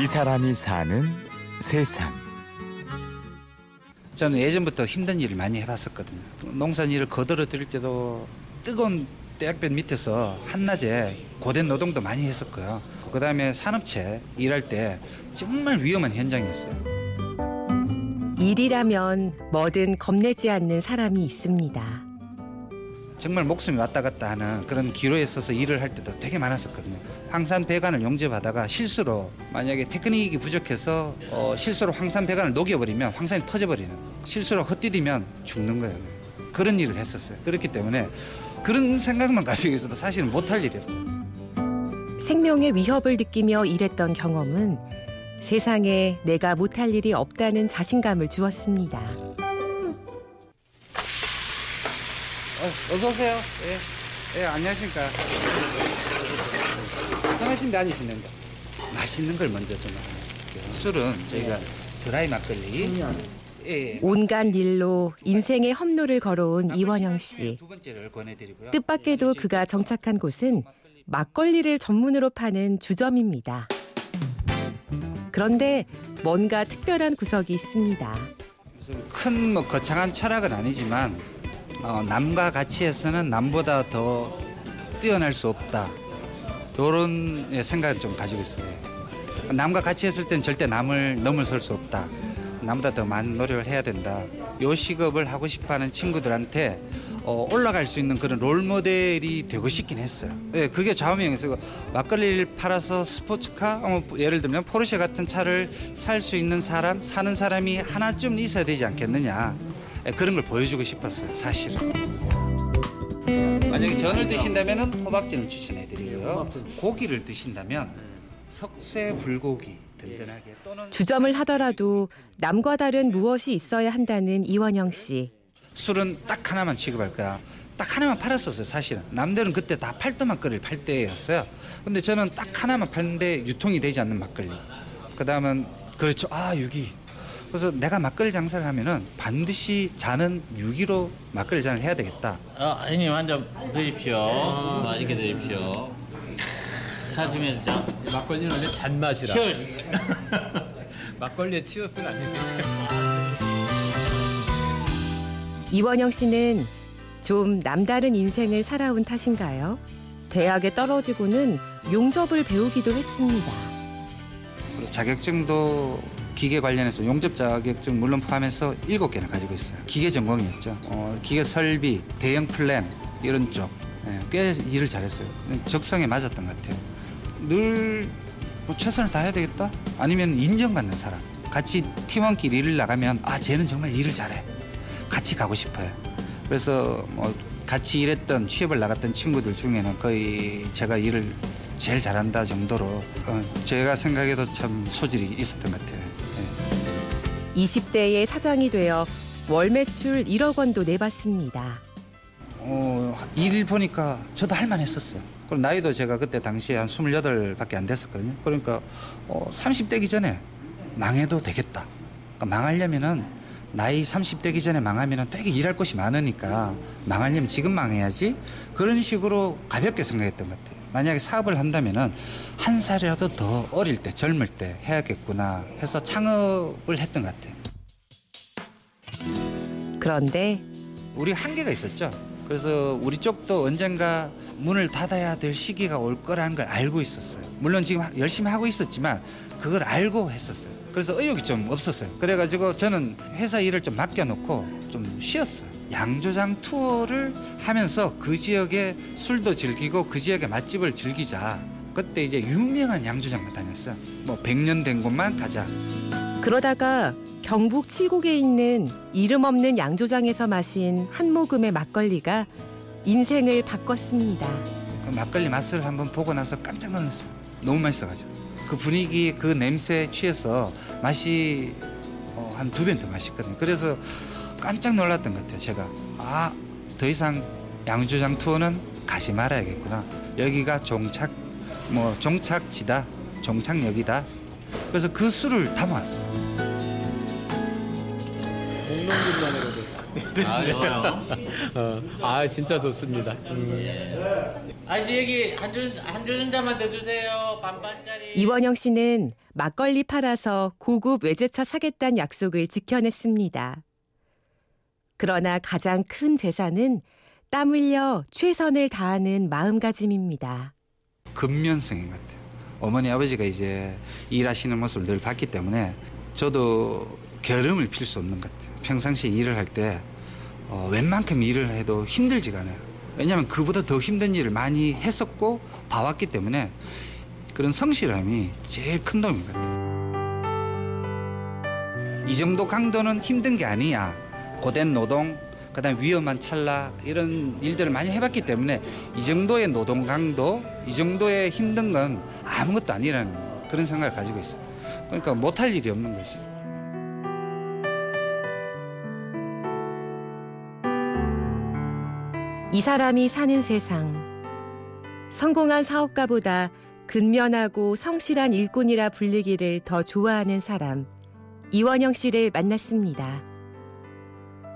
이 사람이 사는 세상. 저는 예전부터 힘든 일을 많이 해봤었거든요. 농산 일을 거들어 드릴 때도 뜨거운 대학볕 밑에서 한낮에 고된 노동도 많이 했었고요. 그 다음에 산업체 일할 때 정말 위험한 현장이었어요. 일이라면 뭐든 겁내지 않는 사람이 있습니다. 정말 목숨이 왔다 갔다 하는 그런 기로에 서서 일을 할 때도 되게 많았었거든요. 황산 배관을 용접하다가 실수로 만약에 테크닉이 부족해서 어, 실수로 황산 배관을 녹여버리면 황산이 터져버리는 실수로 헛디디면 죽는 거예요. 그런 일을 했었어요. 그렇기 때문에 그런 생각만 가지고 있어도 사실은 못할 일이었죠. 생명의 위협을 느끼며 일했던 경험은 세상에 내가 못할 일이 없다는 자신감을 주었습니다. 어, 어서 오세요. 예, 예, 안녕하십니까. 성하신 데 앉으시는데 맛있는 걸 먼저 좀 알아요. 술은 저희가 드라이 막걸리. 예, 예. 온갖 일로 인생의 험로를 걸어온 이원영 씨. 두 번째를 권해드리고요. 뜻밖에도 그가 정착한 곳은 막걸리를 전문으로 파는 주점입니다. 그런데 뭔가 특별한 구석이 있습니다. 무슨 큰 뭐 거창한 철학은 아니지만 어, 남과 같이 해서는 남보다 더 뛰어날 수 없다. 이런 예, 생각을 좀 가지고 있어요. 남과 같이 했을 땐 절대 남을 넘어설 수 없다. 남보다 더 많은 노력을 해야 된다. 요 식업을 하고 싶어하는 친구들한테 어, 올라갈 수 있는 그런 롤 모델이 되고 싶긴 했어요. 예, 그게 좌우명에서 막걸리를 팔아서 스포츠카, 어, 예를 들면 포르쉐 같은 차를 살 수 있는 사람, 사는 사람이 하나쯤 있어야 되지 않겠느냐. 예, 그런 걸 보여주고 싶었어요, 사실은. 만약에 전을 드신다면 호박전을 추천해드리고요. 고기를 드신다면 석쇠 불고기 든든하게 또는 주점을 하더라도 남과 다른 무엇이 있어야 한다는 이원영 씨. 술은 딱 하나만 취급할 거야. 딱 하나만 팔았었어요, 사실은. 남들은 그때 다 팔도 막걸리를 팔 때였어요. 근데 저는 딱 하나만 팔는데 유통이 되지 않는 막걸리. 그 다음은, 그렇죠. 아, 유기. 그래서 내가 막걸리 장사를 하면은 반드시 잔은 유기로 막걸리 잔을 해야 되겠다. 어, 형님 한 잔 드십시오. 맛있게 드십시오. 사주면서 자, 막걸리는 원래 잔맛이라. 치얼스. 막걸리에 치어스는 안 되세요. 이원영 씨는 좀 남다른 인생을 살아온 탓인가요? 대학에 떨어지고는 용접을 배우기도 했습니다. 자격증도 기계 관련해서 용접 자격증 물론 포함해서 일곱 개나 가지고 있어요. 기계 전공이었죠. 어, 기계 설비, 대형 플랜 이런 쪽. 예, 꽤 일을 잘했어요. 적성에 맞았던 것 같아요. 늘 뭐 최선을 다해야 되겠다? 아니면 인정받는 사람. 같이 팀원끼리 일을 나가면 아 쟤는 정말 일을 잘해. 같이 가고 싶어요. 그래서 뭐 같이 일했던 취업을 나갔던 친구들 중에는 거의 제가 일을 제일 잘한다 정도로 어, 제가 생각해도 참 소질이 있었던 것 같아요. 예. 20대의 사장이 되어 월 매출 1억 원도 내봤습니다. 어, 일 보니까 저도 할만했었어요. 그리고 나이도 제가 그때 당시에 한 28밖에 안 됐었거든요. 그러니까 어, 30대기 전에 망해도 되겠다. 그러니까 망하려면은 나이 30대기 전에 망하면은 되게 일할 곳이 많으니까 망하려면 지금 망해야지. 그런 식으로 가볍게 생각했던 것 같아요. 만약에 사업을 한다면은 한 살이라도 더 어릴 때, 젊을 때 해야겠구나 해서 창업을 했던 것 같아요. 그런데 우리 한계가 있었죠. 그래서 우리 쪽도 언젠가 문을 닫아야 될 시기가 올 거라는 걸 알고 있었어요. 물론 지금 하- 열심히 하고 있었지만 그걸 알고 했었어요. 그래서 의욕이 좀 없었어요. 그래가지고 저는 회사 일을 좀 맡겨놓고 좀 쉬었어요. 양조장 투어를 하면서 그 지역의 술도 즐기고 그 지역의 맛집을 즐기자. 그때 이제 유명한 양조장만 다녔어요. 뭐 100년 된 곳만 가자. 그러다가 경북 칠곡에 있는 이름 없는 양조장에서 마신 한 모금의 막걸리가 인생을 바꿨습니다. 그 막걸리 맛을 한번 보고 나서 깜짝 놀랐어요. 너무 맛있어가지고 그 분위기 그 냄새에 취해서 맛이 어, 한두배더 맛있거든요. 그래서 깜짝 놀랐던 것 같아요. 제가 아 더 이상 양조장 투어는 가지 말아야겠구나. 여기가 종착 뭐 종착지다, 종착역이다. 그래서 그 술을 담아왔어요. 아 좋아요. 어, 아 진짜 좋습니다. 음. 아저씨 여기 한줄 한줄 혼자만 더 주세요. 반반짜리. 이원영 씨는 막걸리 팔아서 고급 외제차 사겠다는 약속을 지켜냈습니다. 그러나 가장 큰 재산은 땀 흘려 최선을 다하는 마음가짐입니다. 근면성인 것 같아요. 어머니 아버지가 이제 일하시는 모습을 늘 봤기 때문에 저도 게으름을 필 수 없는 것 같아요. 평상시에 일을 할때 어, 웬만큼 일을 해도 힘들지가 않아요. 왜냐하면 그보다 더 힘든 일을 많이 했었고 봐왔기 때문에 그런 성실함이 제일 큰 도움인 것 같아요. 이 정도 강도는 힘든 게 아니야. 고된 노동, 그다음 위험한 찰나 이런 일들을 많이 해봤기 때문에 이 정도의 노동 강도, 이 정도의 힘든 건 아무것도 아니라는 그런 생각을 가지고 있어요. 그러니까 못할 일이 없는 것이. 이 사람이 사는 세상. 성공한 사업가보다 근면하고 성실한 일꾼이라 불리기를 더 좋아하는 사람. 이원영 씨를 만났습니다.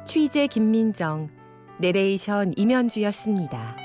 취재 김민정, 내레이션 임현주였습니다.